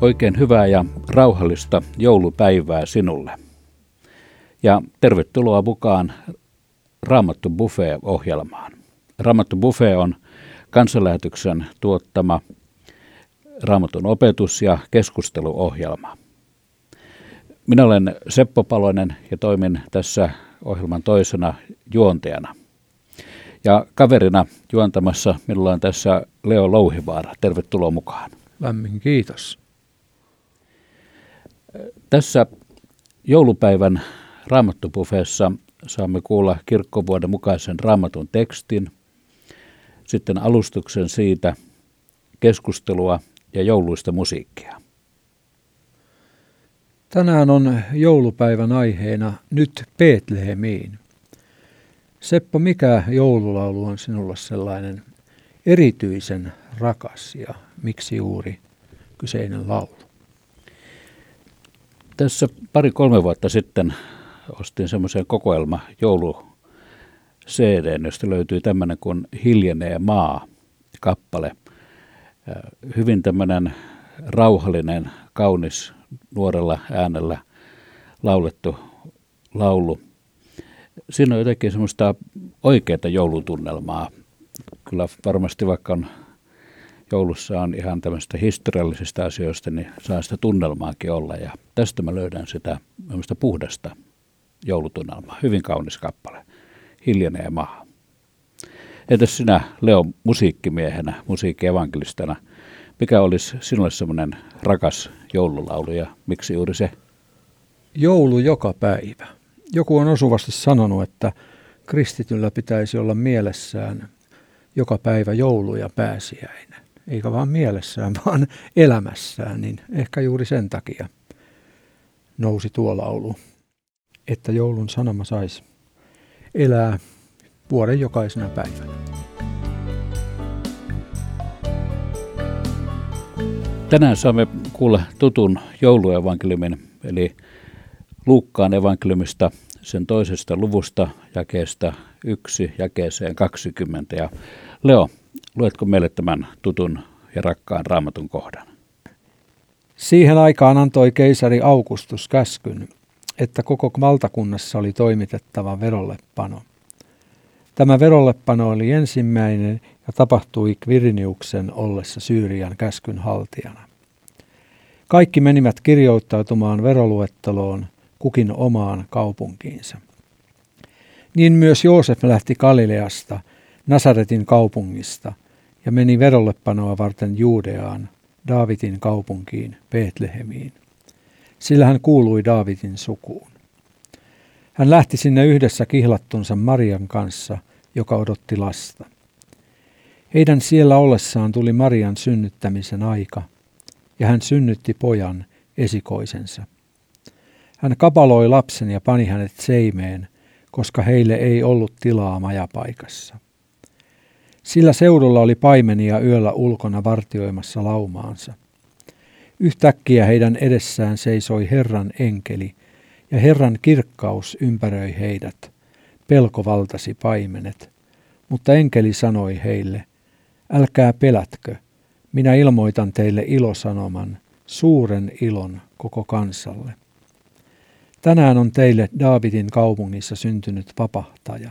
Oikein hyvää ja rauhallista joulupäivää sinulle. Ja tervetuloa mukaan Raamattu Buffet-ohjelmaan. Raamattu Buffet on kansanlähetyksen tuottama Raamatun opetus- ja keskusteluohjelma. Minä olen Seppo Palonen ja toimin tässä ohjelman toisena juontajana. Ja kaverina juontamassa minulla on tässä Leo Louhivaara. Tervetuloa mukaan. Lämmin kiitos. Tässä joulupäivän raamattupufeessa saamme kuulla kirkkovuoden mukaisen raamatun tekstin, sitten alustuksen siitä, keskustelua ja jouluista musiikkia. Tänään on joulupäivän aiheena Nyt Betlehemiin. Seppo, mikä joululaulu on sinulle sellainen erityisen rakas ja miksi juuri kyseinen laulu? Tässä pari-kolme vuotta sitten ostin semmoisen kokoelma joulu CD, josta löytyy tämmöinen kuin Hiljenee maa kappale. Hyvin tämmöinen rauhallinen, kaunis, nuorella äänellä laulettu laulu. Siinä on jotenkin semmoista oikeaa joulutunnelmaa. Kyllä varmasti vaikka on joulussa on ihan tämmöistä historiallisista asioista, niin saa sitä tunnelmaakin olla. Ja tästä mä löydän sitä puhdasta joulutunnelmaa. Hyvin kaunis kappale. Hiljenee maa. Entäs sinä, Leo, musiikkimiehenä, musiikkievankelistana, mikä olisi sinulle semmoinen rakas joululaulu ja miksi juuri se? Joulu joka päivä. Joku on osuvasti sanonut, että kristityllä pitäisi olla mielessään joka päivä joulu ja pääsiäinen eikä vaan mielessään, vaan elämässään, niin ehkä juuri sen takia nousi tuo laulu, että joulun sanoma saisi elää vuoden jokaisena päivänä. Tänään saamme kuulla tutun jouluevankeliumin, eli Luukkaan evankeliumista sen toisesta luvusta jakeesta 1 jakeeseen 20. Ja Leo, Luetko meille tämän tutun ja rakkaan raamatun kohdan? Siihen aikaan antoi keisari Augustus käskyn, että koko valtakunnassa oli toimitettava verollepano. Tämä verollepano oli ensimmäinen ja tapahtui Kviriniuksen ollessa Syyrian käskyn haltijana. Kaikki menivät kirjoittautumaan veroluetteloon kukin omaan kaupunkiinsa. Niin myös Joosef lähti Galileasta, Nasaretin kaupungista, ja meni verollepanoa varten Juudeaan, Daavidin kaupunkiin, Betlehemiin. Sillä hän kuului Daavidin sukuun. Hän lähti sinne yhdessä kihlattunsa Marian kanssa, joka odotti lasta. Heidän siellä ollessaan tuli Marian synnyttämisen aika, ja hän synnytti pojan, esikoisensa. Hän kapaloi lapsen ja pani hänet seimeen, koska heille ei ollut tilaa majapaikassa. Sillä seudulla oli paimenia yöllä ulkona vartioimassa laumaansa. Yhtäkkiä heidän edessään seisoi Herran enkeli, ja Herran kirkkaus ympäröi heidät. Pelko valtasi paimenet. Mutta enkeli sanoi heille, älkää pelätkö, minä ilmoitan teille ilosanoman, suuren ilon koko kansalle. Tänään on teille Daavidin kaupungissa syntynyt vapahtaja.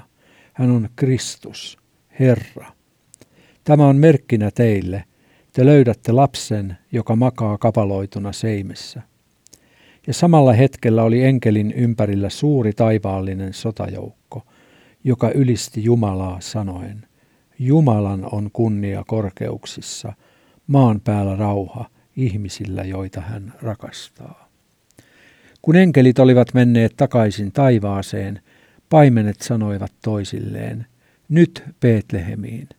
Hän on Kristus, Herra. Tämä on merkkinä teille. Te löydätte lapsen, joka makaa kapaloituna seimessä. Ja samalla hetkellä oli enkelin ympärillä suuri taivaallinen sotajoukko, joka ylisti Jumalaa sanoen, Jumalan on kunnia korkeuksissa, maan päällä rauha ihmisillä, joita hän rakastaa. Kun enkelit olivat menneet takaisin taivaaseen, paimenet sanoivat toisilleen, nyt Betlehemiin,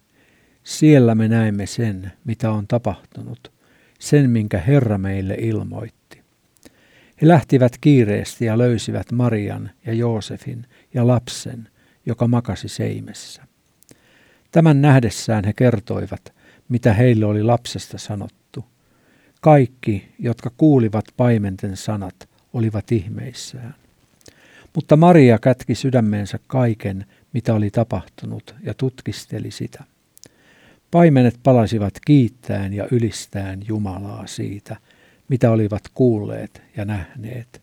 siellä me näemme sen, mitä on tapahtunut, sen, minkä Herra meille ilmoitti. He lähtivät kiireesti ja löysivät Marian ja Joosefin ja lapsen, joka makasi seimessä. Tämän nähdessään he kertoivat, mitä heille oli lapsesta sanottu. Kaikki, jotka kuulivat paimenten sanat, olivat ihmeissään. Mutta Maria kätki sydämeensä kaiken, mitä oli tapahtunut, ja tutkisteli sitä. Paimenet palasivat kiittäen ja ylistään Jumalaa siitä, mitä olivat kuulleet ja nähneet.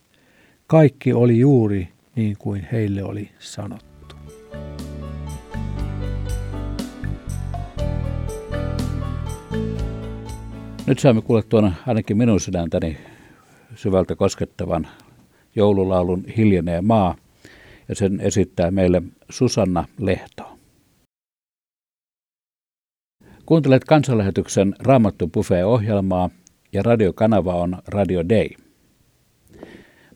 Kaikki oli juuri niin kuin heille oli sanottu. Nyt saamme kuulla tuon ainakin minun sydäntäni syvältä koskettavan joululaulun Hiljenee maa, ja sen esittää meille Susanna Lehto. Kuuntelet kansanlähetyksen Raamattu Buffet-ohjelmaa ja radiokanava on Radio Day.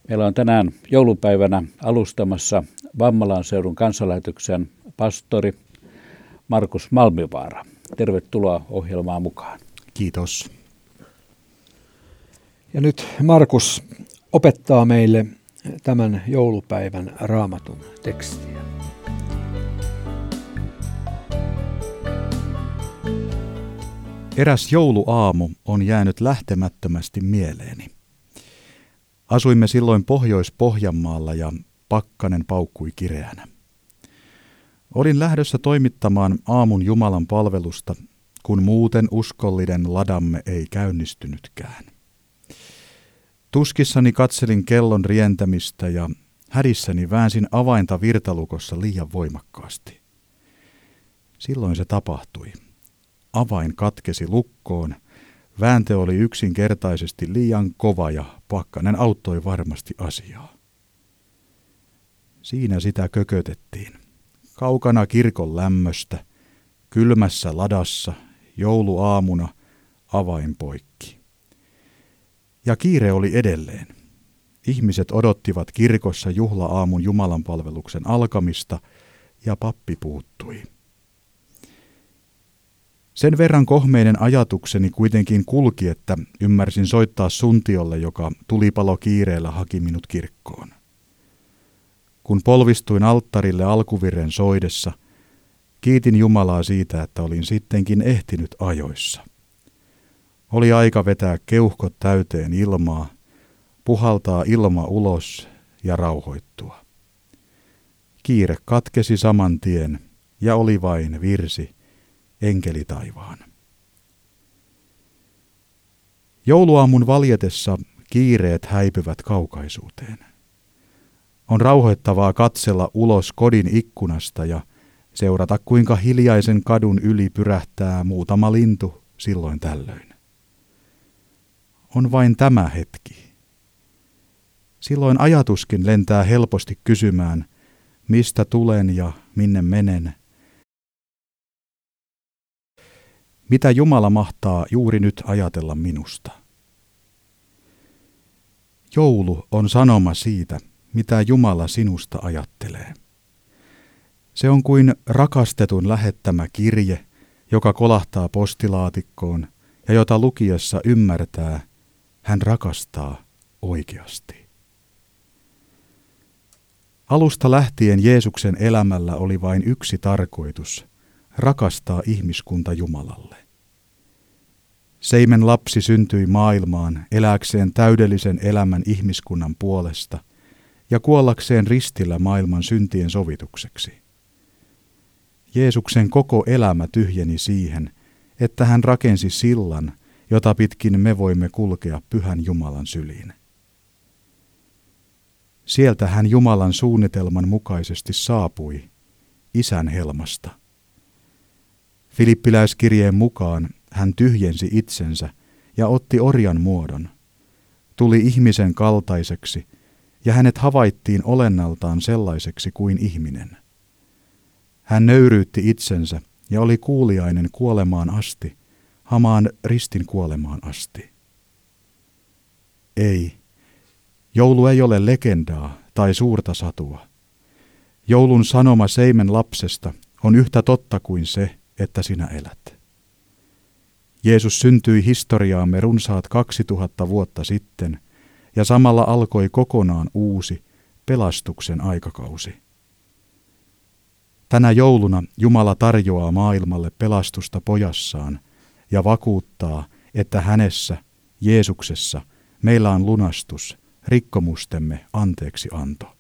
Meillä on tänään joulupäivänä alustamassa Vammalan seudun kansanlähetyksen pastori Markus Malmivaara. Tervetuloa ohjelmaan mukaan. Kiitos. Ja nyt Markus opettaa meille tämän joulupäivän raamatun tekstiä. Eräs jouluaamu on jäänyt lähtemättömästi mieleeni. Asuimme silloin Pohjois-Pohjanmaalla ja pakkanen paukkui kireänä. Olin lähdössä toimittamaan aamun Jumalan palvelusta, kun muuten uskollinen ladamme ei käynnistynytkään. Tuskissani katselin kellon rientämistä ja hädissäni väänsin avainta virtalukossa liian voimakkaasti. Silloin se tapahtui. Avain katkesi lukkoon. Vääntö oli yksinkertaisesti liian kova ja pakkanen auttoi varmasti asiaa. Siinä sitä kökötettiin. Kaukana kirkon lämmöstä, kylmässä ladassa, jouluaamuna, avain poikki. Ja kiire oli edelleen. Ihmiset odottivat kirkossa juhla-aamun jumalanpalveluksen alkamista ja pappi puuttui. Sen verran kohmeinen ajatukseni kuitenkin kulki, että ymmärsin soittaa suntiolle, joka tulipalo kiireellä haki minut kirkkoon. Kun polvistuin alttarille alkuvirren soidessa, kiitin Jumalaa siitä, että olin sittenkin ehtinyt ajoissa. Oli aika vetää keuhkot täyteen ilmaa, puhaltaa ilma ulos ja rauhoittua. Kiire katkesi saman tien ja oli vain virsi, enkeli taivaan. Jouluaamun valjetessa kiireet häipyvät kaukaisuuteen. On rauhoittavaa katsella ulos kodin ikkunasta ja seurata kuinka hiljaisen kadun yli pyrähtää muutama lintu silloin tällöin on vain tämä hetki. Silloin ajatuskin lentää helposti kysymään, mistä tulen ja minne menen. Mitä Jumala mahtaa juuri nyt ajatella minusta? Joulu on sanoma siitä, mitä Jumala sinusta ajattelee. Se on kuin rakastetun lähettämä kirje, joka kolahtaa postilaatikkoon ja jota lukiessa ymmärtää, hän rakastaa oikeasti. Alusta lähtien Jeesuksen elämällä oli vain yksi tarkoitus, rakastaa ihmiskunta Jumalalle. Seimen lapsi syntyi maailmaan eläkseen täydellisen elämän ihmiskunnan puolesta ja kuollakseen ristillä maailman syntien sovitukseksi. Jeesuksen koko elämä tyhjeni siihen, että hän rakensi sillan, jota pitkin me voimme kulkea pyhän Jumalan syliin. Sieltä hän Jumalan suunnitelman mukaisesti saapui, isän helmasta. Filippiläiskirjeen mukaan hän tyhjensi itsensä ja otti orjan muodon, tuli ihmisen kaltaiseksi ja hänet havaittiin olennaltaan sellaiseksi kuin ihminen. Hän nöyryytti itsensä ja oli kuuliainen kuolemaan asti – hamaan ristin kuolemaan asti. Ei, joulu ei ole legendaa tai suurta satua. Joulun sanoma seimen lapsesta on yhtä totta kuin se, että sinä elät. Jeesus syntyi historiaamme runsaat 2000 vuotta sitten ja samalla alkoi kokonaan uusi pelastuksen aikakausi. Tänä jouluna Jumala tarjoaa maailmalle pelastusta pojassaan – ja vakuuttaa, että hänessä, Jeesuksessa, meillä on lunastus, rikkomustemme anteeksi anto.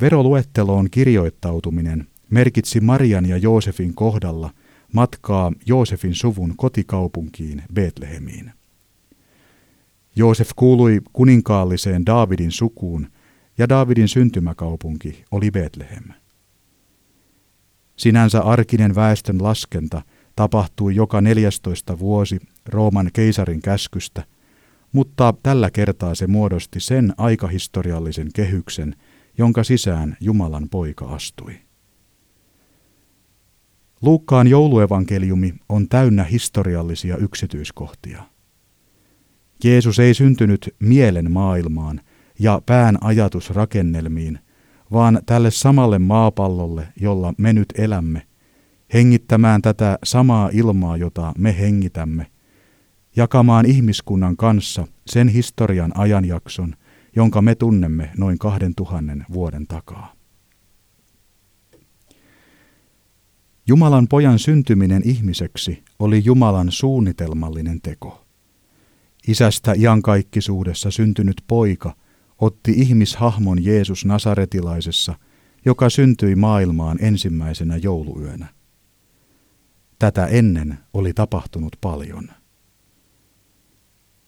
Veroluetteloon kirjoittautuminen merkitsi Marian ja Joosefin kohdalla matkaa Joosefin suvun kotikaupunkiin Betlehemiin. Joosef kuului kuninkaalliseen Daavidin sukuun ja Daavidin syntymäkaupunki oli Betlehem. Sinänsä arkinen väestön laskenta tapahtui joka 14 vuosi Rooman keisarin käskystä, mutta tällä kertaa se muodosti sen aikahistoriallisen kehyksen, jonka sisään Jumalan poika astui. Luukkaan jouluevankeliumi on täynnä historiallisia yksityiskohtia. Jeesus ei syntynyt mielen maailmaan ja pään ajatusrakennelmiin, vaan tälle samalle maapallolle, jolla me nyt elämme, hengittämään tätä samaa ilmaa, jota me hengitämme, jakamaan ihmiskunnan kanssa sen historian ajanjakson, jonka me tunnemme noin kahden tuhannen vuoden takaa. Jumalan pojan syntyminen ihmiseksi oli Jumalan suunnitelmallinen teko. Isästä iankaikkisuudessa syntynyt poika otti ihmishahmon Jeesus Nasaretilaisessa, joka syntyi maailmaan ensimmäisenä jouluyönä. Tätä ennen oli tapahtunut paljon.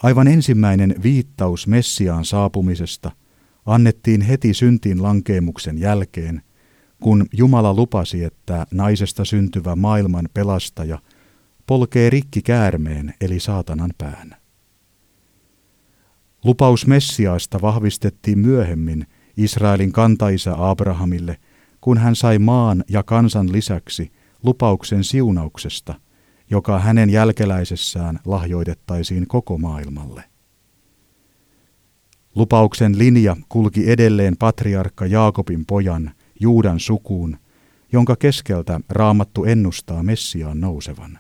Aivan ensimmäinen viittaus Messiaan saapumisesta annettiin heti syntiin lankeemuksen jälkeen, kun Jumala lupasi, että naisesta syntyvä maailman pelastaja polkee rikki käärmeen eli saatanan pään. Lupaus Messiaasta vahvistettiin myöhemmin Israelin kantaisa Abrahamille, kun hän sai maan ja kansan lisäksi lupauksen siunauksesta, joka hänen jälkeläisessään lahjoitettaisiin koko maailmalle. Lupauksen linja kulki edelleen patriarkka Jaakobin pojan Juudan sukuun, jonka keskeltä raamattu ennustaa Messiaan nousevan.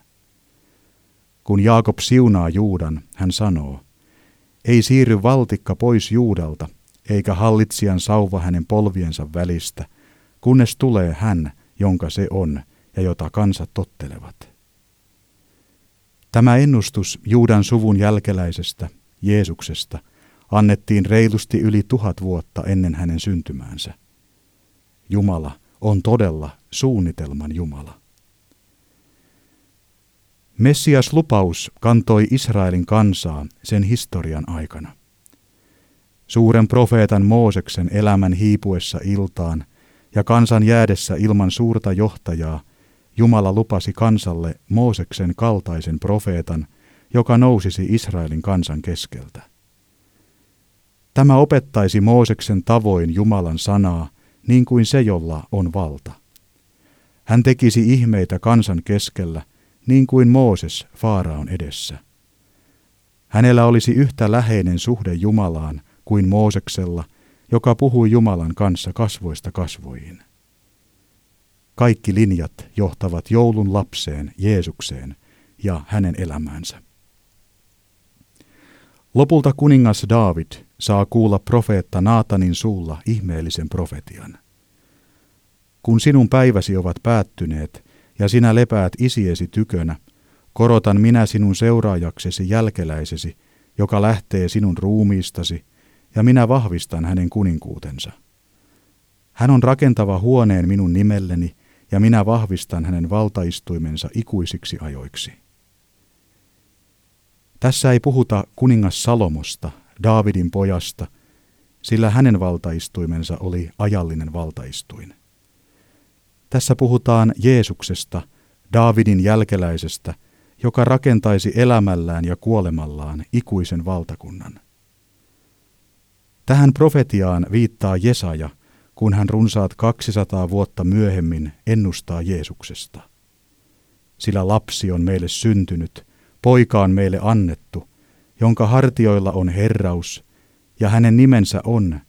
Kun Jaakob siunaa Juudan, hän sanoo – ei siirry valtikka pois Juudalta, eikä hallitsijan sauva hänen polviensa välistä, kunnes tulee hän, jonka se on ja jota kansat tottelevat. Tämä ennustus Juudan suvun jälkeläisestä, Jeesuksesta, annettiin reilusti yli tuhat vuotta ennen hänen syntymäänsä. Jumala on todella suunnitelman Jumala. Messias lupaus kantoi Israelin kansaa sen historian aikana. Suuren profeetan Mooseksen elämän hiipuessa iltaan ja kansan jäädessä ilman suurta johtajaa, Jumala lupasi kansalle Mooseksen kaltaisen profeetan, joka nousisi Israelin kansan keskeltä. Tämä opettaisi Mooseksen tavoin Jumalan sanaa, niin kuin se, jolla on valta. Hän tekisi ihmeitä kansan keskellä, niin kuin Mooses Faaraon edessä. Hänellä olisi yhtä läheinen suhde Jumalaan kuin Mooseksella, joka puhui Jumalan kanssa kasvoista kasvoihin. Kaikki linjat johtavat joulun lapseen, Jeesukseen ja hänen elämäänsä. Lopulta kuningas David saa kuulla profeetta Naatanin suulla ihmeellisen profetian. Kun sinun päiväsi ovat päättyneet, ja sinä lepäät isiesi tykönä, korotan minä sinun seuraajaksesi jälkeläisesi, joka lähtee sinun ruumiistasi, ja minä vahvistan hänen kuninkuutensa. Hän on rakentava huoneen minun nimelleni, ja minä vahvistan hänen valtaistuimensa ikuisiksi ajoiksi. Tässä ei puhuta kuningas Salomosta, Daavidin pojasta, sillä hänen valtaistuimensa oli ajallinen valtaistuin. Tässä puhutaan Jeesuksesta, Daavidin jälkeläisestä, joka rakentaisi elämällään ja kuolemallaan ikuisen valtakunnan. Tähän profetiaan viittaa Jesaja, kun hän runsaat 200 vuotta myöhemmin ennustaa Jeesuksesta. Sillä lapsi on meille syntynyt, poika on meille annettu, jonka hartioilla on herraus, ja hänen nimensä on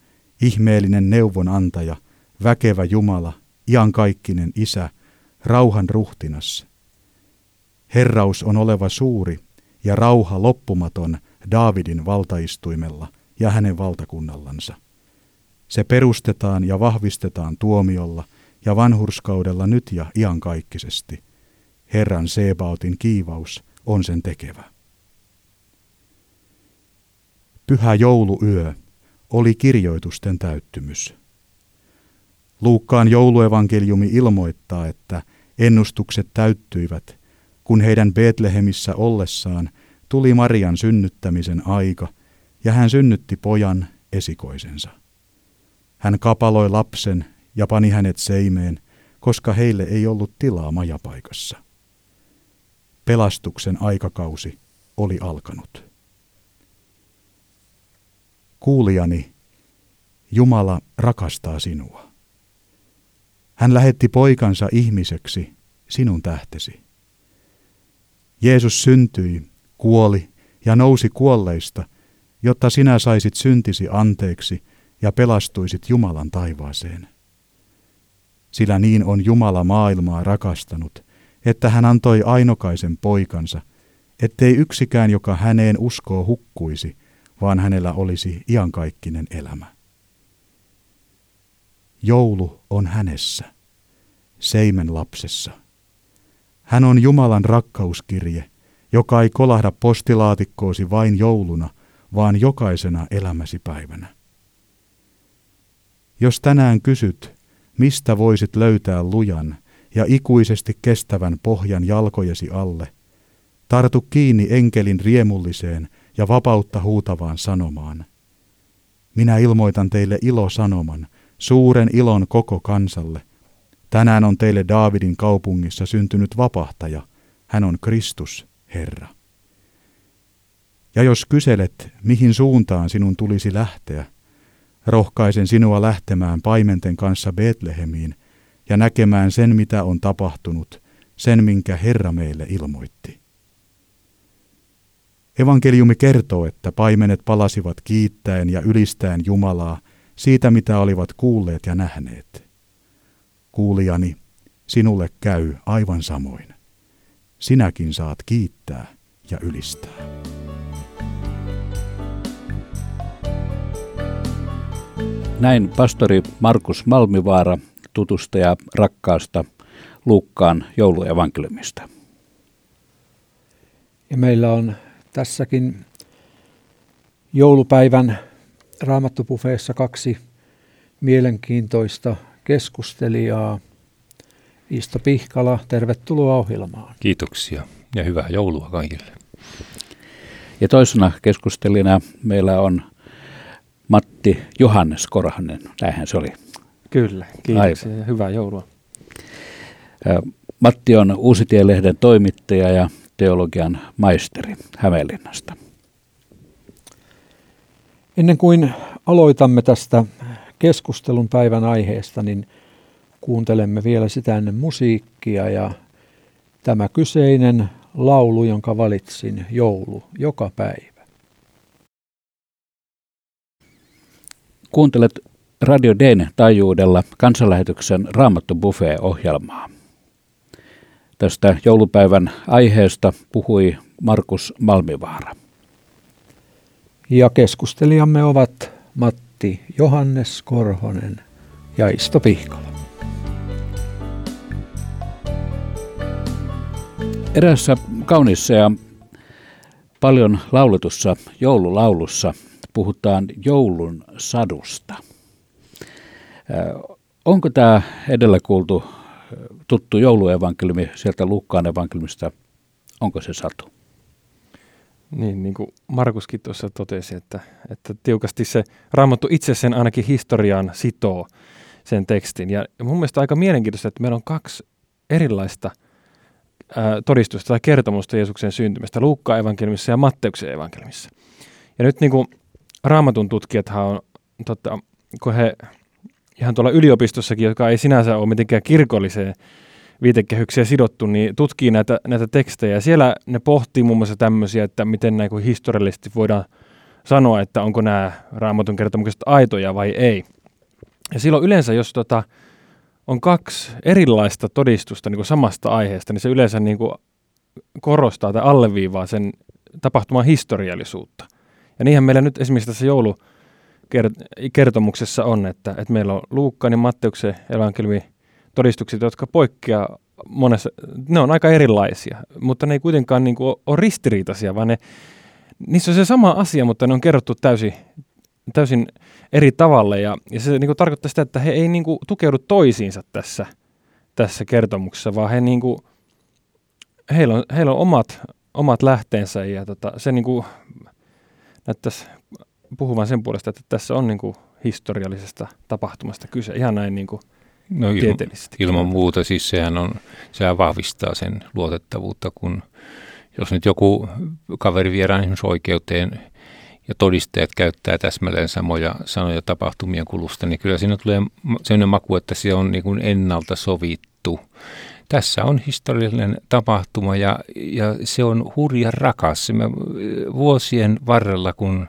ihmeellinen neuvonantaja, väkevä Jumala, iankaikkinen Isä, rauhan ruhtinas. Herraus on oleva suuri ja rauha loppumaton Daavidin valtaistuimella ja hänen valtakunnallansa. Se perustetaan ja vahvistetaan tuomiolla ja vanhurskaudella nyt ja iankaikkisesti. Herran Sebautin kiivaus on sen tekevä. Pyhä jouluyö oli kirjoitusten täyttymys. Luukkaan jouluevankeliumi ilmoittaa, että ennustukset täyttyivät kun heidän Betlehemissä ollessaan tuli Marian synnyttämisen aika, ja hän synnytti pojan esikoisensa. Hän kapaloi lapsen ja pani hänet seimeen, koska heille ei ollut tilaa majapaikassa. Pelastuksen aikakausi oli alkanut. Kuulijani, Jumala rakastaa sinua. Hän lähetti poikansa ihmiseksi sinun tähtesi. Jeesus syntyi, kuoli ja nousi kuolleista, jotta sinä saisit syntisi anteeksi ja pelastuisit Jumalan taivaaseen. Sillä niin on Jumala maailmaa rakastanut, että hän antoi ainokaisen poikansa, ettei yksikään, joka häneen uskoo, hukkuisi, vaan hänellä olisi iankaikkinen elämä. Joulu on hänessä, seimen lapsessa. Hän on Jumalan rakkauskirje, joka ei kolahda postilaatikkoasi vain jouluna, vaan jokaisena elämäsi päivänä. Jos tänään kysyt, mistä voisit löytää lujan ja ikuisesti kestävän pohjan jalkojesi alle, tartu kiinni enkelin riemulliseen ja vapautta huutavaan sanomaan. Minä ilmoitan teille ilosanoman, suuren ilon koko kansalle. Tänään on teille Daavidin kaupungissa syntynyt vapahtaja, hän on Kristus, Herra. Ja jos kyselet, mihin suuntaan sinun tulisi lähteä, rohkaisen sinua lähtemään paimenten kanssa Betlehemiin ja näkemään sen, mitä on tapahtunut, sen, minkä Herra meille ilmoitti. Evankeliumi kertoo, että paimenet palasivat kiittäen ja ylistäen Jumalaa siitä, mitä olivat kuulleet ja nähneet. Kuulijani, sinulle käy aivan samoin. Sinäkin saat kiittää ja ylistää. Näin pastori Markus Malmivaara tutusta ja rakkaasta Luukkaan jouluevankeliumista. Ja meillä on tässäkin joulupäivän raamattupufeessa kaksi mielenkiintoista keskustelijaa. Isto Pihkala, tervetuloa ohjelmaan. Kiitoksia ja hyvää joulua kaikille. Ja toisena keskustelijana meillä on Matti Johannes Korhanen, näinhän se oli. Kyllä, kiitoksia ja hyvää joulua. Matti on Uusitielehden toimittaja ja teologian maisteri Hämeenlinnasta. Ennen kuin aloitamme tästä keskustelun päivän aiheesta, niin kuuntelemme vielä sitä ennen musiikkia ja tämä kyseinen laulu, jonka valitsin, joulu, joka päivä. Kuuntelet Radio Dn taajuudella kansanlähetyksen Raamattu Buffet-ohjelmaa. Tästä joulupäivän aiheesta puhui Markus Malmivaara. Ja keskustelijamme ovat Matti Johannes Korhonen ja Isto Pihkala. Erässä kaunissa ja paljon lauletussa joululaulussa puhutaan joulun sadusta. Onko tämä edellä kuultu tuttu jouluevankeliumi sieltä Lukkaan evankeliumista, onko se satu? Niin, niin kuin Markuskin tuossa totesi, että, että tiukasti se raamattu itse sen ainakin historiaan sitoo sen tekstin. Ja mun mielestä aika mielenkiintoista, että meillä on kaksi erilaista ää, todistusta tai kertomusta Jeesuksen syntymästä Luukkaan evankeliumissa ja Matteuksen evankeliumissa. Ja nyt niin kuin raamatun tutkijathan on, totta, kun he ihan tuolla yliopistossakin, joka ei sinänsä ole mitenkään kirkolliseen viitekehyksiä sidottu, niin tutkii näitä, näitä tekstejä. Siellä ne pohtii muun muassa tämmöisiä, että miten näin kuin historiallisesti voidaan sanoa, että onko nämä raamatun kertomukset aitoja vai ei. Ja silloin yleensä, jos tota, on kaksi erilaista todistusta niin kuin samasta aiheesta, niin se yleensä niin kuin korostaa tai alleviivaa sen tapahtuman historiallisuutta. Ja niinhän meillä nyt esimerkiksi tässä joulu kertomuksessa on, että, että meillä on Luukkaan ja Matteuksen evankeliumi todistukset, jotka poikkeaa monessa, ne on aika erilaisia, mutta ne ei kuitenkaan niin kuin ole ristiriitaisia, vaan ne, niissä on se sama asia, mutta ne on kerrottu täysin, täysin eri tavalle ja, ja se niin kuin tarkoittaa sitä, että he ei niin kuin tukeudu toisiinsa tässä, tässä kertomuksessa, vaan he, niin kuin, heillä on, heillä on omat, omat lähteensä ja tota, se niin kuin näyttäisi puhuvan sen puolesta, että tässä on niin kuin historiallisesta tapahtumasta kyse, ihan näin niin kuin no, ilman, ilman muuta, siis sehän, on, sehän vahvistaa sen luotettavuutta, kun jos nyt joku kaveri viedään esimerkiksi oikeuteen ja todistajat käyttää täsmälleen samoja sanoja tapahtumien kulusta, niin kyllä siinä tulee sellainen maku, että se on niin kuin ennalta sovittu. Tässä on historiallinen tapahtuma ja, ja se on hurja rakas. Mä, vuosien varrella, kun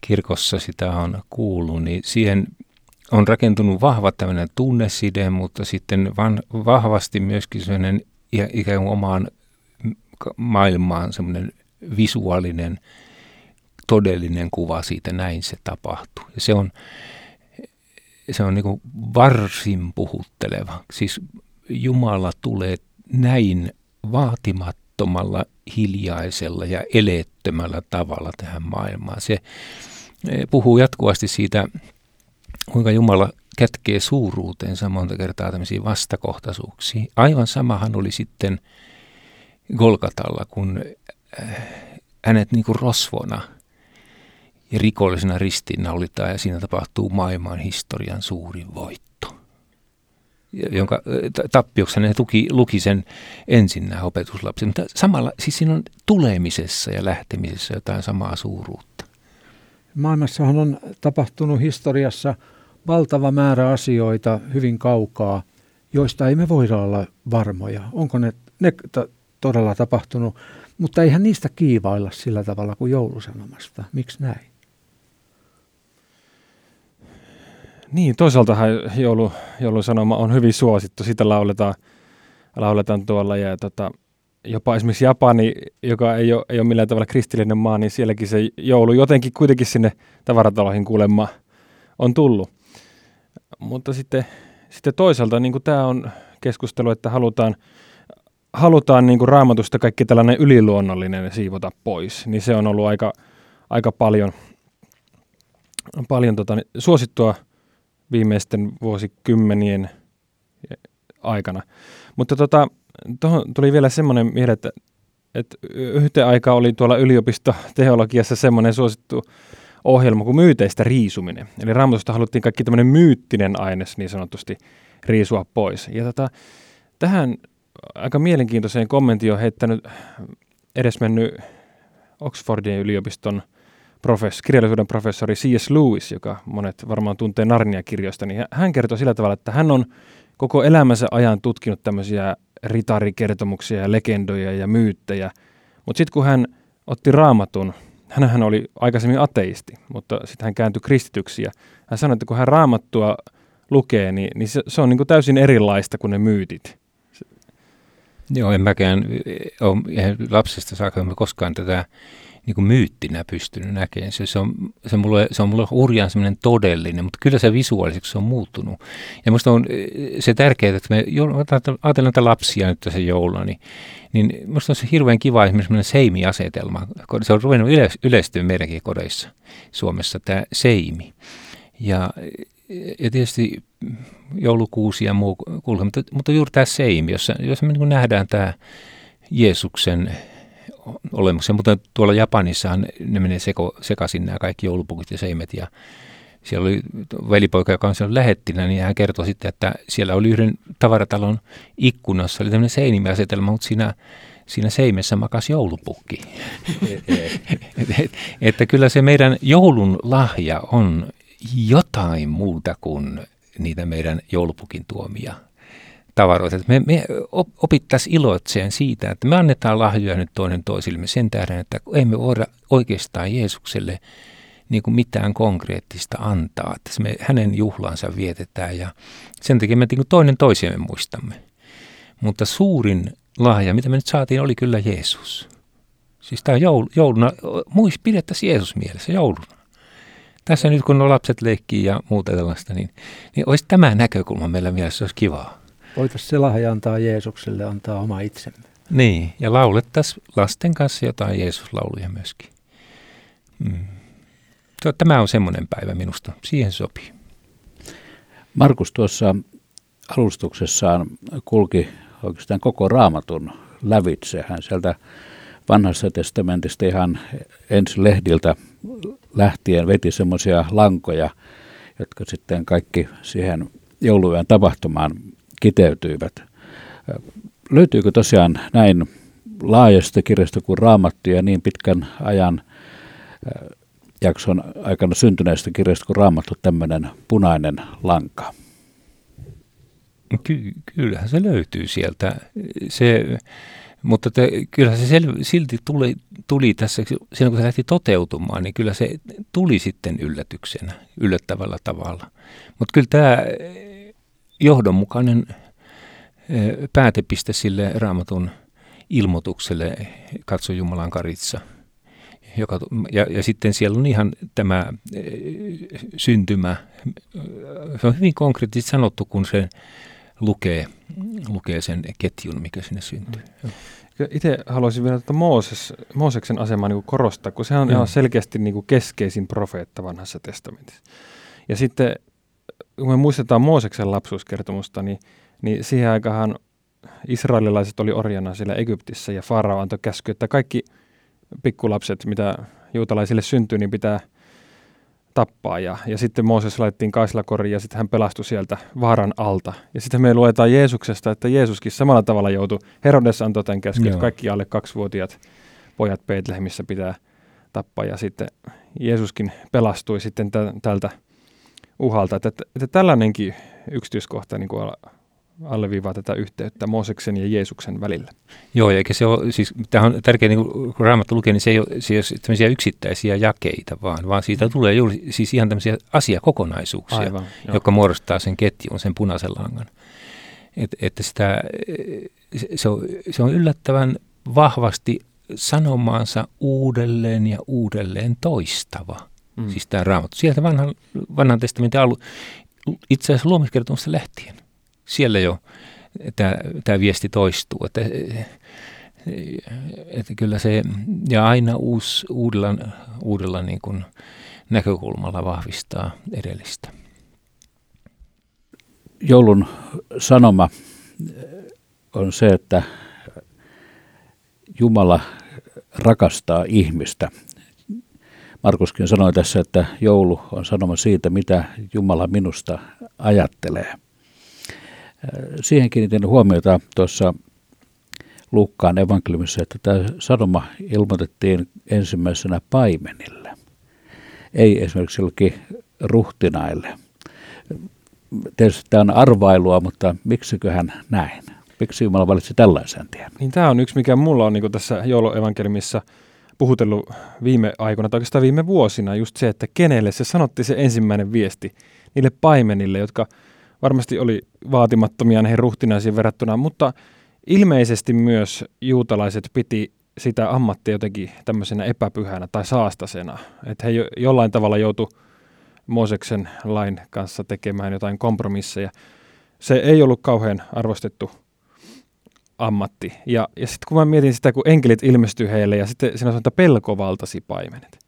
kirkossa sitä on kuullut, niin siihen on rakentunut vahva tämmöinen tunneside, mutta sitten van, vahvasti myöskin sellainen ikään kuin omaan maailmaan semmoinen visuaalinen, todellinen kuva siitä, näin se tapahtuu. Ja se on, se on niin varsin puhutteleva. Siis Jumala tulee näin vaatimattomalla, hiljaisella ja eleettömällä tavalla tähän maailmaan. Se eh, puhuu jatkuvasti siitä, kuinka Jumala kätkee suuruuteensa monta kertaa tämmöisiä vastakohtaisuuksia. Aivan samahan oli sitten Golgatalla, kun äh, hänet niin kuin rosvona ja rikollisena ristiinnaulitaan ja siinä tapahtuu maailman historian suurin voitto. Jonka tappioksi hän tuki, luki sen ensin nämä opetuslapset, mutta samalla siis siinä on tulemisessa ja lähtemisessä jotain samaa suuruutta. Maailmassahan on tapahtunut historiassa valtava määrä asioita hyvin kaukaa, joista ei me voida olla varmoja. Onko ne, ne todella tapahtunut, mutta eihän niistä kiivailla sillä tavalla kuin joulusanomasta. Miksi näin? Niin, toisaaltahan joulu, joulusanoma on hyvin suosittu. Sitä lauletaan, lauletaan tuolla ja tota, jopa esimerkiksi Japani, joka ei ole, ei ole millään tavalla kristillinen maa, niin sielläkin se joulu jotenkin kuitenkin sinne tavarataloihin kuulemma on tullut. Mutta sitten, sitten toisaalta niin tämä on keskustelu, että halutaan – halutaan niin kuin raamatusta kaikki tällainen yliluonnollinen siivota pois, niin se on ollut aika, aika paljon, paljon tota, niin suosittua viimeisten vuosikymmenien aikana. Mutta tota, tuohon tuli vielä semmoinen mieleen, että, että yhteen aikaa oli tuolla yliopistoteologiassa semmoinen suosittu ohjelma kuin myyteistä riisuminen. Eli raamatusta haluttiin kaikki tämmöinen myyttinen aines niin sanotusti riisua pois. Ja tota, tähän aika mielenkiintoiseen kommentti on heittänyt edesmennyt Oxfordin yliopiston profess, kirjallisuuden professori C.S. Lewis, joka monet varmaan tuntee Narnia-kirjoista, niin hän kertoi sillä tavalla, että hän on koko elämänsä ajan tutkinut tämmöisiä ritarikertomuksia ja legendoja ja myyttejä, mutta sitten kun hän otti raamatun, hän oli aikaisemmin ateisti, mutta sitten hän kääntyi kristityksi ja hän sanoi, että kun hän raamattua lukee, niin, niin se, se on niin kuin täysin erilaista kuin ne myytit. Joo, en mäkään ole lapsesta saakka en koskaan tätä niin kuin myyttinä pystynyt näkemään. Se, se, on, se, mulle, se on mulle hurjan semmoinen todellinen, mutta kyllä se visuaaliseksi on muuttunut. Ja minusta on se tärkeää, että me ajatellaan näitä lapsia nyt tässä jouluna, niin, niin minusta on se hirveän kiva esimerkiksi semmoinen seimi-asetelma. Se on ruvennut yleistyä meidänkin kodeissa Suomessa, tämä seimi. Ja ja tietysti joulukuusi ja muu kulke, mutta, mutta juuri tämä seimi, jossa, jossa me niin nähdään tämä Jeesuksen olemuksen, mutta tuolla Japanissahan ne menee seko, sekaisin nämä kaikki joulupukit ja seimet ja siellä oli velipoika, joka on siellä lähettinä, niin hän kertoi sitten, että siellä oli yhden tavaratalon ikkunassa, oli tämmöinen seinimiasetelma, mutta siinä, siinä seimessä makas joulupukki. että kyllä se meidän joulun lahja on jotain muuta kuin niitä meidän joulupukin tuomia tavaroita. Me, me opittaisiin iloitseen siitä, että me annetaan lahjoja nyt toinen toisillemme sen tähden, että emme voida oikeastaan Jeesukselle niin kuin mitään konkreettista antaa. Että me hänen juhlansa vietetään ja sen takia me niin kuin toinen toisiamme muistamme. Mutta suurin lahja, mitä me nyt saatiin, oli kyllä Jeesus. Siis tämä joul, jouluna, muist, pidettäisiin Jeesus mielessä jouluna tässä nyt kun on lapset leikkii ja muuta tällaista, niin, niin olisi tämä näkökulma meillä mielessä, olisi kivaa. Voitaisiin se lahja antaa Jeesukselle, antaa oma itsemme. Niin, ja laulettaisiin lasten kanssa jotain Jeesuslauluja myöskin. Hmm. Tämä on semmoinen päivä minusta, siihen sopii. Markus tuossa alustuksessaan kulki oikeastaan koko raamatun lävitse. Hän sieltä vanhassa testamentista ihan ensi lehdiltä lähtien veti semmoisia lankoja, jotka sitten kaikki siihen jouluyön tapahtumaan kiteytyivät. Löytyykö tosiaan näin laajasta kirjasta kuin Raamattu ja niin pitkän ajan jakson aikana syntyneestä kirjasta kuin Raamattu tämmöinen punainen lanka? Ky- kyllähän se löytyy sieltä. Se, mutta te, kyllä se sel, silti tuli, tuli tässä, silloin kun se lähti toteutumaan, niin kyllä se tuli sitten yllätyksenä, yllättävällä tavalla. Mutta kyllä tämä johdonmukainen päätepiste sille raamatun ilmoitukselle, katso Jumalan karitsa. Joka, ja, ja sitten siellä on ihan tämä syntymä, se on hyvin konkreettisesti sanottu, kun se lukee, lukee sen ketjun, mikä sinne syntyy. Mm. Itse haluaisin vielä että Mooses, Mooseksen asemaa niin korostaa, kun se on ihan selkeästi niin kuin keskeisin profeetta vanhassa testamentissa. Ja sitten kun me muistetaan Mooseksen lapsuuskertomusta, niin, niin siihen aikaan israelilaiset oli orjana siellä Egyptissä ja Farao antoi käsky, että kaikki pikkulapset, mitä juutalaisille syntyy, niin pitää – tappaa. Ja, ja sitten Mooses laitettiin kaislakoriin ja sitten hän pelastui sieltä vaaran alta. Ja sitten me luetaan Jeesuksesta, että Jeesuskin samalla tavalla joutui. Herodes antoi tämän käskyn, että kaikki alle kaksivuotiaat pojat Betlehemissä pitää tappaa. Ja sitten Jeesuskin pelastui sitten tältä uhalta. Että, että, tällainenkin yksityiskohta niin kuin alleviivaa tätä yhteyttä Mooseksen ja Jeesuksen välillä. Joo, eikä se ole, siis tämä on tärkeää, niin kun Raamattu lukee, niin se ei ole, se ei ole tämmöisiä yksittäisiä jakeita, vaan, vaan siitä mm. tulee juuri siis ihan tämmöisiä asiakokonaisuuksia, Aivan, jotka muodostaa sen ketjun, sen punaisen langan. Et, että sitä, se, on, se on yllättävän vahvasti sanomaansa uudelleen ja uudelleen toistava. Mm. Siis tämä raamattu. Sieltä vanhan, vanhan testamentin alu, itse asiassa luomiskertomusta lähtien siellä jo tämä viesti toistuu. Että, että kyllä se, ja aina uus, uudella, uudella niin kuin näkökulmalla vahvistaa edellistä. Joulun sanoma on se, että Jumala rakastaa ihmistä. Markuskin sanoi tässä, että joulu on sanoma siitä, mitä Jumala minusta ajattelee – Siihen kiinnitin huomiota tuossa Lukkaan evankeliumissa, että tämä sanoma ilmoitettiin ensimmäisenä paimenille, ei esimerkiksi jollekin ruhtinaille. Tietysti tämä on arvailua, mutta miksiköhän näin? Miksi Jumala valitsi tällaisen tien? Niin tämä on yksi, mikä mulla on niin tässä jouluevankeliumissa puhutellut viime aikoina, tai oikeastaan viime vuosina, just se, että kenelle se sanotti se ensimmäinen viesti niille paimenille, jotka – varmasti oli vaatimattomia näihin ruhtinaisiin verrattuna, mutta ilmeisesti myös juutalaiset piti sitä ammattia jotenkin tämmöisenä epäpyhänä tai saastasena. Että he jo, jollain tavalla joutu Mooseksen lain kanssa tekemään jotain kompromisseja. Se ei ollut kauhean arvostettu ammatti. Ja, ja sitten kun mä mietin sitä, kun enkelit ilmestyy heille ja sitten siinä sanotaan, että pelko valtasi paimenet.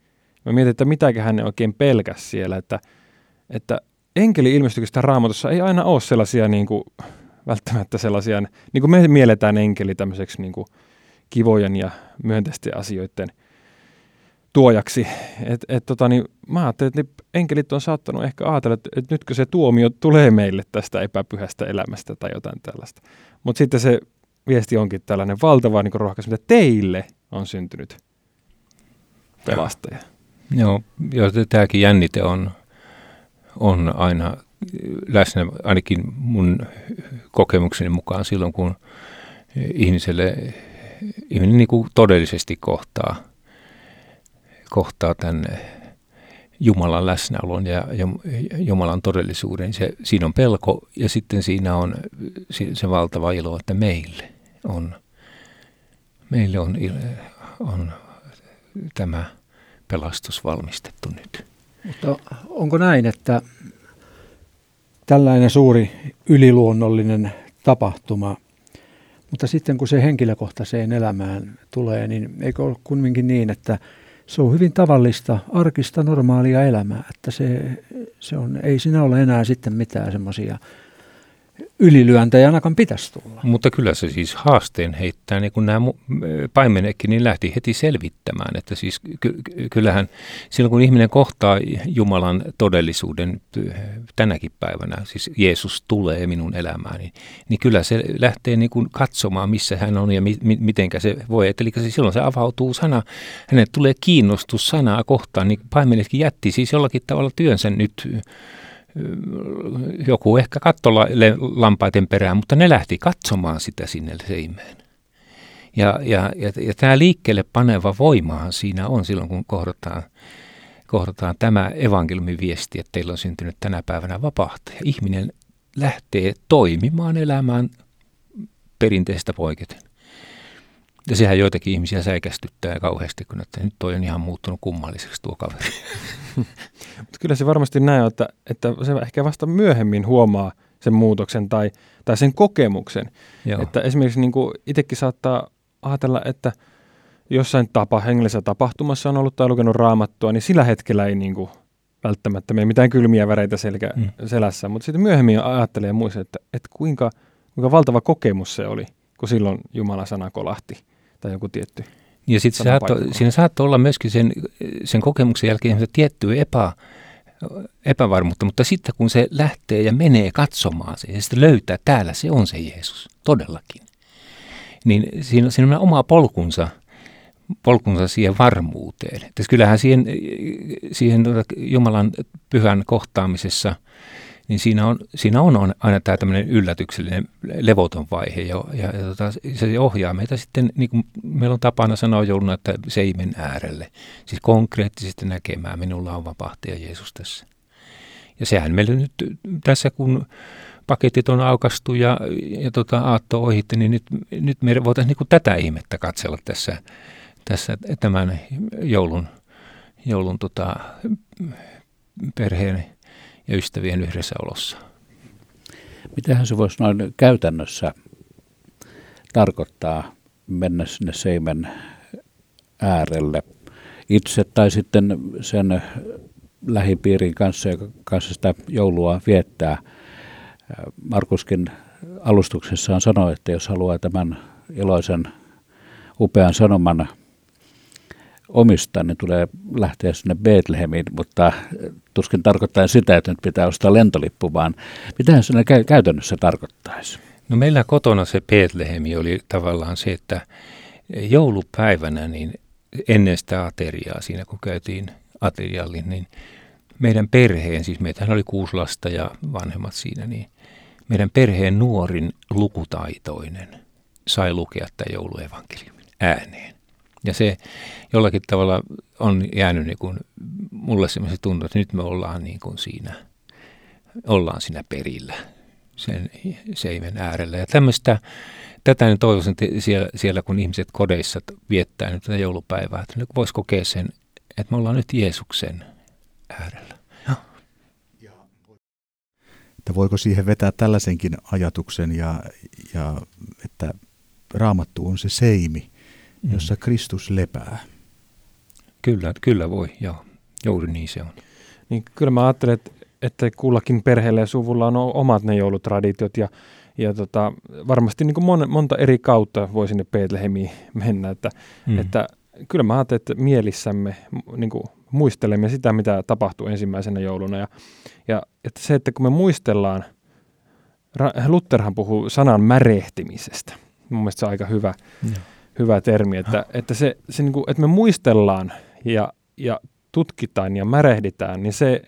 Mä mietin, että mitäköhän ne oikein pelkäs siellä, että, että enkeli-ilmestyksistä raamatussa ei aina ole sellaisia niin kuin, välttämättä sellaisia, niin kuin me mielletään enkeli tämmöiseksi niin kuin, kivojen ja myönteisten asioiden tuojaksi. Et, et, tota, niin, mä ajattelin, että enkelit on saattanut ehkä ajatella, että, että nytkö se tuomio tulee meille tästä epäpyhästä elämästä tai jotain tällaista. Mutta sitten se viesti onkin tällainen valtava niin rohkaisu, mitä teille on syntynyt pelastaja. Joo, joo tämäkin jännite on on aina läsnä ainakin mun kokemukseni mukaan silloin, kun ihmiselle, ihminen niin kuin todellisesti kohtaa, kohtaa tämän Jumalan läsnäolon ja, ja Jumalan todellisuuden. Se, siinä on pelko ja sitten siinä on se valtava ilo, että meille on, meille on, on tämä pelastus valmistettu nyt. Mutta onko näin, että tällainen suuri yliluonnollinen tapahtuma, mutta sitten kun se henkilökohtaiseen elämään tulee, niin eikö ole kumminkin niin, että se on hyvin tavallista, arkista, normaalia elämää, että se, se on, ei siinä ole enää sitten mitään semmoisia ylilyöntä ainakaan pitäisi tulla. Mutta kyllä se siis haasteen heittää, niin kun nämä paimenekin, niin lähti heti selvittämään, että siis ky- kyllähän silloin kun ihminen kohtaa Jumalan todellisuuden tänäkin päivänä, siis Jeesus tulee minun elämääni, niin, niin kyllä se lähtee niin kuin katsomaan, missä hän on ja mi- mi- mitenkä se voi. Eli silloin se avautuu sana, hänet tulee kiinnostus sanaa kohtaan, niin paimenetkin jätti siis jollakin tavalla työnsä nyt joku ehkä kattola lampaiden perään, mutta ne lähti katsomaan sitä sinne seimeen. Ja, ja, ja, ja tämä liikkeelle paneva voimahan siinä on silloin, kun kohdataan, kohdataan tämä evankeliumiviesti, että teillä on syntynyt tänä päivänä vapahtaja. Ihminen lähtee toimimaan elämään perinteistä poiketen. Ja sehän joitakin ihmisiä säikästyttää kauheasti, kun että nyt toi on ihan muuttunut kummalliseksi tuo kaveri. Mutta kyllä se varmasti näin, että, että se ehkä vasta myöhemmin huomaa sen muutoksen tai, tai sen kokemuksen. Joo. Että esimerkiksi niin kuin itsekin saattaa ajatella, että jossain tapa, hengellisessä tapahtumassa on ollut tai lukenut raamattua, niin sillä hetkellä ei niin kuin välttämättä mene mitään kylmiä väreitä selkä, mm. selässä. Mutta sitten myöhemmin ajattelee ja muista, että, että kuinka, kuinka valtava kokemus se oli, kun silloin Jumalan sana kolahti tai joku tietty ja sitten saatto, siinä saattoi olla myöskin sen, sen kokemuksen jälkeen tiettyä epä, epävarmuutta, mutta sitten kun se lähtee ja menee katsomaan se ja sitten löytää, että täällä se on se Jeesus, todellakin, niin siinä, siinä on oma polkunsa, polkunsa siihen varmuuteen. Että kyllähän siihen, siihen Jumalan pyhän kohtaamisessa – niin siinä on, siinä on aina tämä tämmöinen yllätyksellinen levoton vaihe jo, ja, ja tota, se ohjaa meitä sitten, niin kuin meillä on tapana sanoa jouluna, että seimen äärelle, siis konkreettisesti näkemään, minulla on vapahtaja Jeesus tässä. Ja sehän meillä nyt tässä, kun paketit on aukastu ja, ja tota, aatto ohitti, niin nyt, nyt me voitaisiin niin tätä ihmettä katsella tässä, tässä tämän joulun, joulun tota, perheen ja ystävien yhdessäolossa. Mitähän se voisi noin käytännössä tarkoittaa mennä sinne seimen äärelle itse tai sitten sen lähipiirin kanssa, joka kanssa sitä joulua viettää. Markuskin alustuksessaan sanoi, että jos haluaa tämän iloisen upean sanoman omistaa, niin tulee lähteä sinne Bethlehemiin, mutta tuskin tarkoittaa sitä, että nyt pitää ostaa lentolippu, vaan mitähän se käytännössä tarkoittaisi? No meillä kotona se Bethlehemi oli tavallaan se, että joulupäivänä niin ennen sitä ateriaa, siinä kun käytiin aterialle, niin meidän perheen, siis meitähän oli kuusi lasta ja vanhemmat siinä, niin meidän perheen nuorin lukutaitoinen sai lukea tämän jouluevankeliumin ääneen. Ja se jollakin tavalla on jäänyt niin kuin, mulle semmoisen tuntuu, että nyt me ollaan niin kuin siinä, ollaan siinä perillä sen seimen äärellä. Ja tämmöistä, tätä nyt toivoisin siellä, siellä, kun ihmiset kodeissa viettää nyt tätä joulupäivää, että ne voisi kokea sen, että me ollaan nyt Jeesuksen äärellä. Että voiko siihen vetää tällaisenkin ajatuksen, ja, ja että raamattu on se seimi. Jossa Kristus lepää. Kyllä, kyllä voi, joo. Juuri niin se on. Niin kyllä mä ajattelen, että, että kullakin perheellä ja suvulla on omat ne joulutraditiot ja, ja tota, varmasti niin kuin mon, monta eri kautta voi sinne Betlehemiin mennä. Että, mm. että kyllä mä ajattelen, että mielissämme niin kuin muistelemme sitä, mitä tapahtuu ensimmäisenä jouluna. Ja, ja että se, että kun me muistellaan, Lutherhan puhuu sanan märehtimisestä. Mun mielestä se on aika hyvä. Mm hyvä termi, että, että, se, se niin kuin, että me muistellaan ja, ja tutkitaan ja märehditään, niin se,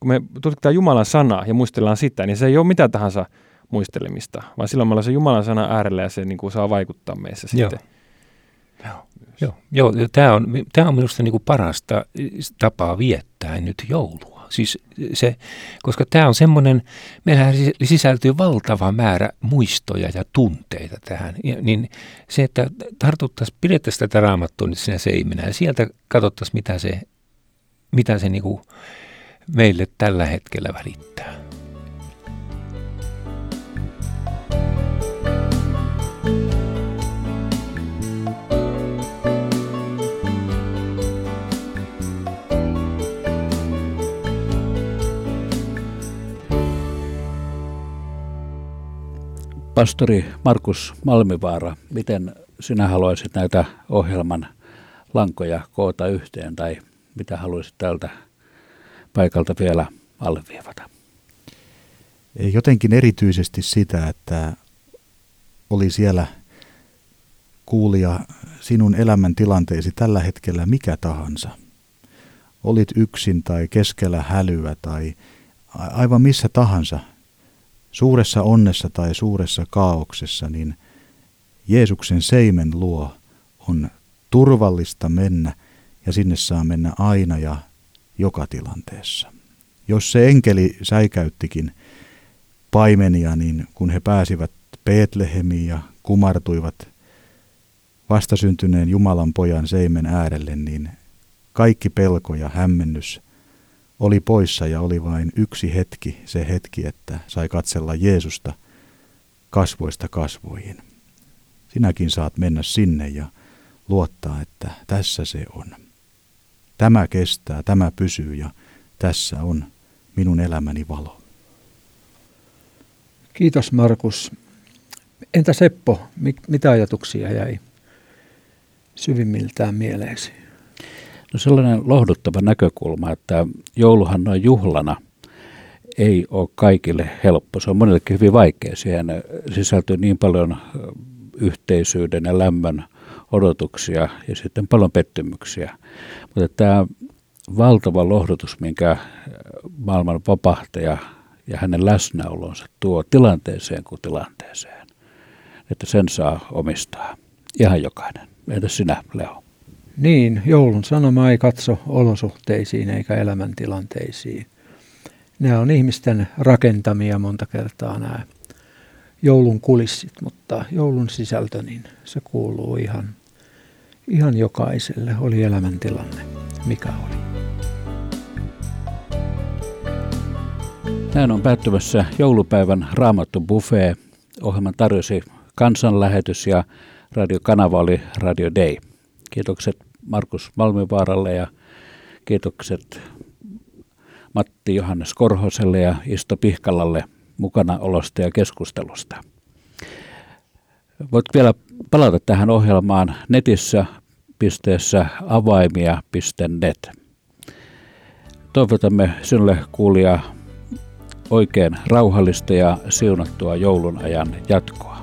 kun me tutkitaan Jumalan sanaa ja muistellaan sitä, niin se ei ole mitä tahansa muistelemista, vaan silloin me ollaan se Jumalan sana äärellä ja se niin kuin saa vaikuttaa meissä Joo. sitten. Joo. Joo, Joo tämä on, tämä on minusta niin kuin parasta tapaa viettää nyt joulua. Siis se, koska tämä on semmoinen, meillähän sisältyy valtava määrä muistoja ja tunteita tähän. Ja, niin se, että tartuttaisiin, pidettäisiin tätä raamattua nyt siinä seimenä ja sieltä katsottaisiin, mitä se, mitä se niinku meille tällä hetkellä välittää. Pastori Markus Malmivaara, miten sinä haluaisit näitä ohjelman lankoja koota yhteen tai mitä haluaisit tältä paikalta vielä alleviivata? Jotenkin erityisesti sitä, että oli siellä kuulija sinun elämäntilanteesi tällä hetkellä mikä tahansa. Olit yksin tai keskellä hälyä tai aivan missä tahansa, suuressa onnessa tai suuressa kaauksessa, niin Jeesuksen seimen luo on turvallista mennä ja sinne saa mennä aina ja joka tilanteessa. Jos se enkeli säikäyttikin paimenia, niin kun he pääsivät Betlehemiin ja kumartuivat vastasyntyneen Jumalan pojan seimen äärelle, niin kaikki pelko ja hämmennys oli poissa ja oli vain yksi hetki, se hetki, että sai katsella Jeesusta kasvoista kasvoihin. Sinäkin saat mennä sinne ja luottaa, että tässä se on. Tämä kestää, tämä pysyy ja tässä on minun elämäni valo. Kiitos Markus. Entä Seppo, mitä ajatuksia jäi syvimmiltään mieleesi? No sellainen lohduttava näkökulma, että jouluhan noin juhlana ei ole kaikille helppo. Se on monillekin hyvin vaikea. Siihen sisältyy niin paljon yhteisyyden ja lämmön odotuksia ja sitten paljon pettymyksiä. Mutta tämä valtava lohdutus, minkä maailman vapahtaja ja hänen läsnäolonsa tuo tilanteeseen kuin tilanteeseen, että sen saa omistaa ihan jokainen. Entä sinä, Leo? Niin, joulun sanoma ei katso olosuhteisiin eikä elämäntilanteisiin. Nämä on ihmisten rakentamia monta kertaa nämä joulun kulissit, mutta joulun sisältö, niin se kuuluu ihan, ihan jokaiselle, oli elämäntilanne, mikä oli. Näin on päättymässä joulupäivän Raamattu Buffet. Ohjelman tarjosi kansanlähetys ja radiokanava oli Radio Day. Kiitokset Markus Malmivaaralle ja kiitokset Matti Johannes Korhoselle ja Isto Pihkalalle mukana olosta ja keskustelusta. Voit vielä palata tähän ohjelmaan netissä pisteessä avaimia.net. Toivotamme sinulle kuulia oikein rauhallista ja siunattua joulun ajan jatkoa.